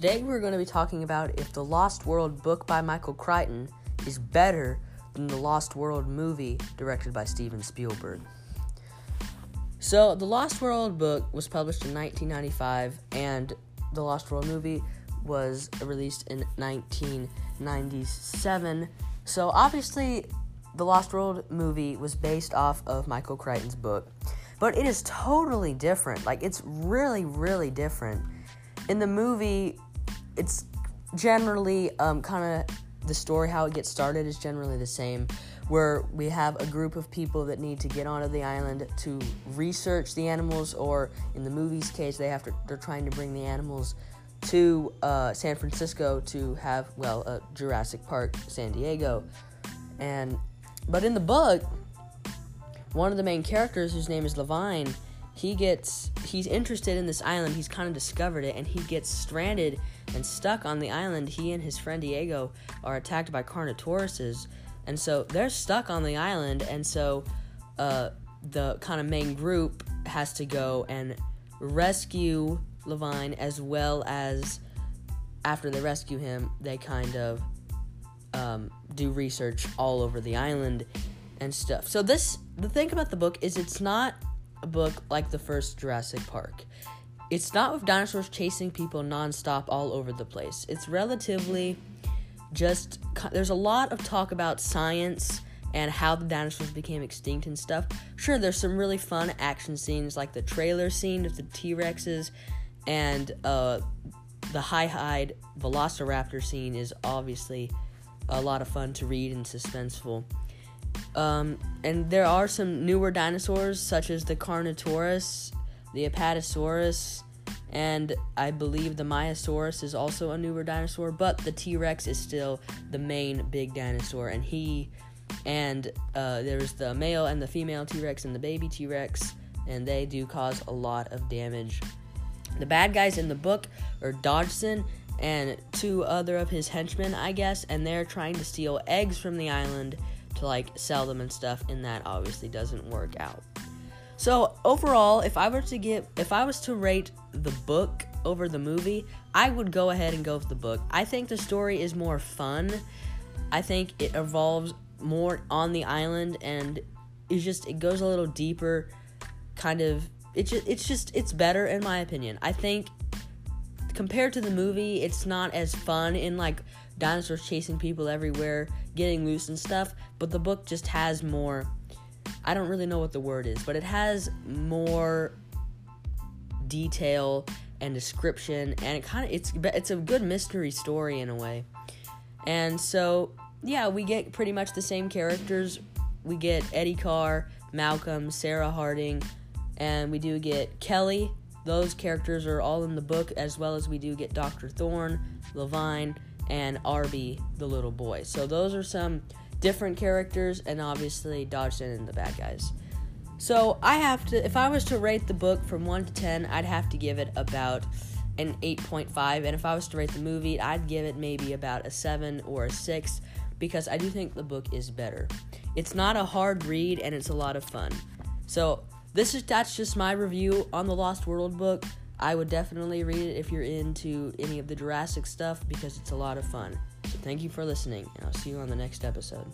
Today we're going to be talking about if the Lost World book by Michael Crichton is better than the Lost World movie directed by Steven Spielberg. So, the Lost World book was published in 1995, and the Lost World movie was released in 1997. So, obviously, the Lost World movie was based off of Michael Crichton's book, but it is totally different. Like, it's really, really different. In the movie, it's generally um, kind of the story, how it gets started, is generally the same. Where we have a group of people that need to get onto the island to research the animals, or in the movie's case, they have to they're trying to bring the animals to uh, San Francisco to have well a Jurassic Park San Diego, and but in the book, one of the main characters, whose name is Levine, he gets he's interested in this island. He's kind of discovered it, and he gets stranded and stuck on the island. He and his friend Diego are attacked by Carnotauruses, and so they're stuck on the island. And so uh, the kind of main group has to go and rescue Levine, as well as after they rescue him, they kind of um, do research all over the island and stuff. So this the thing about the book is it's not a book like the first Jurassic Park. It's not with dinosaurs chasing people nonstop all over the place. It's relatively just there's a lot of talk about science and how the dinosaurs became extinct and stuff. Sure, there's some really fun action scenes like the trailer scene with the T-Rexes and uh, the high hide velociraptor scene is obviously a lot of fun to read and suspenseful. Um, and there are some newer dinosaurs, such as the Carnotaurus, the Apatosaurus, and I believe the Maiasaurus is also a newer dinosaur, but the T Rex is still the main big dinosaur, and he and uh, there's the male and the female T Rex and the baby T Rex, and they do cause a lot of damage. The bad guys in the book are Dodgson and two other of his henchmen, I guess, and they're trying to steal eggs from the island to like sell them and stuff, and that obviously doesn't work out. So overall, if I were to give, if I was to rate the book over the movie, I would go ahead and go with the book. I think the story is more fun. I think it evolves more on the island, and it just it goes a little deeper. Kind of, it's just, it's just it's better in my opinion. I think compared to the movie, it's not as fun in like dinosaurs chasing people everywhere, getting loose and stuff, but the book just has more I don't really know what the word is, but it has more detail and description and it kind of it's it's a good mystery story in a way. And so, yeah, we get pretty much the same characters. We get Eddie Carr, Malcolm, Sarah Harding, and we do get Kelly. Those characters are all in the book, as well as we do get Dr. Thorne, Levine, and Arby, the little boy. So those are some different characters, and obviously Dodgson and the bad guys. So I have to, if I was to rate the book from 1 to 10, I'd have to give it about an 8.5. And if I was to rate the movie, I'd give it maybe about a 7 or a 6 because I do think the book is better. It's not a hard read and it's a lot of fun. So this is that's just my review on the Lost World book. I would definitely read it if you're into any of the Jurassic stuff because it's a lot of fun. Thank you for listening, and I'll see you on the next episode.